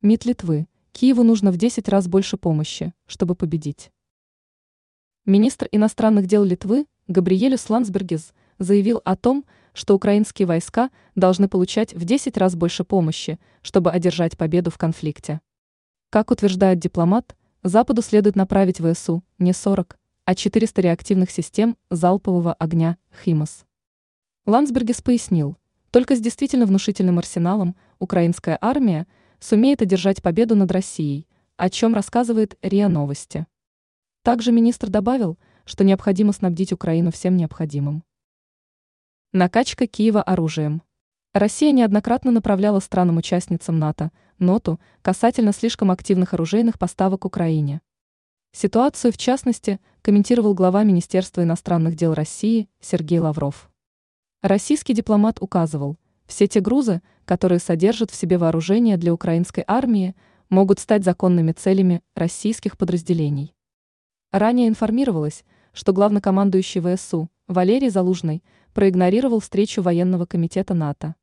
МИД Литвы. Киеву нужно в 10 раз больше помощи, чтобы победить. Министр иностранных дел Литвы Габриелюс Ландсбергис заявил о том, что украинские войска должны получать в 10 раз больше помощи, чтобы одержать победу в конфликте. Как утверждает дипломат, Западу следует направить ВСУ не 40, а 400 реактивных систем залпового огня «Химос». Ландсбергис пояснил, только с действительно внушительным арсеналом украинская армия сумеет одержать победу над Россией, о чем рассказывает РИА Новости. Также министр добавил, что необходимо снабдить Украину всем необходимым. Накачка Киева оружием. Россия неоднократно направляла странам-участницам НАТО ноту касательно слишком активных оружейных поставок Украине. Ситуацию, в частности, комментировал глава Министерства иностранных дел России Сергей Лавров. Российский дипломат указывал, все те грузы, которые содержат в себе вооружение для украинской армии, могут стать законными целями российских подразделений. Ранее информировалось, что главнокомандующий ВСУ Валерий Залужный проигнорировал встречу военного комитета НАТО.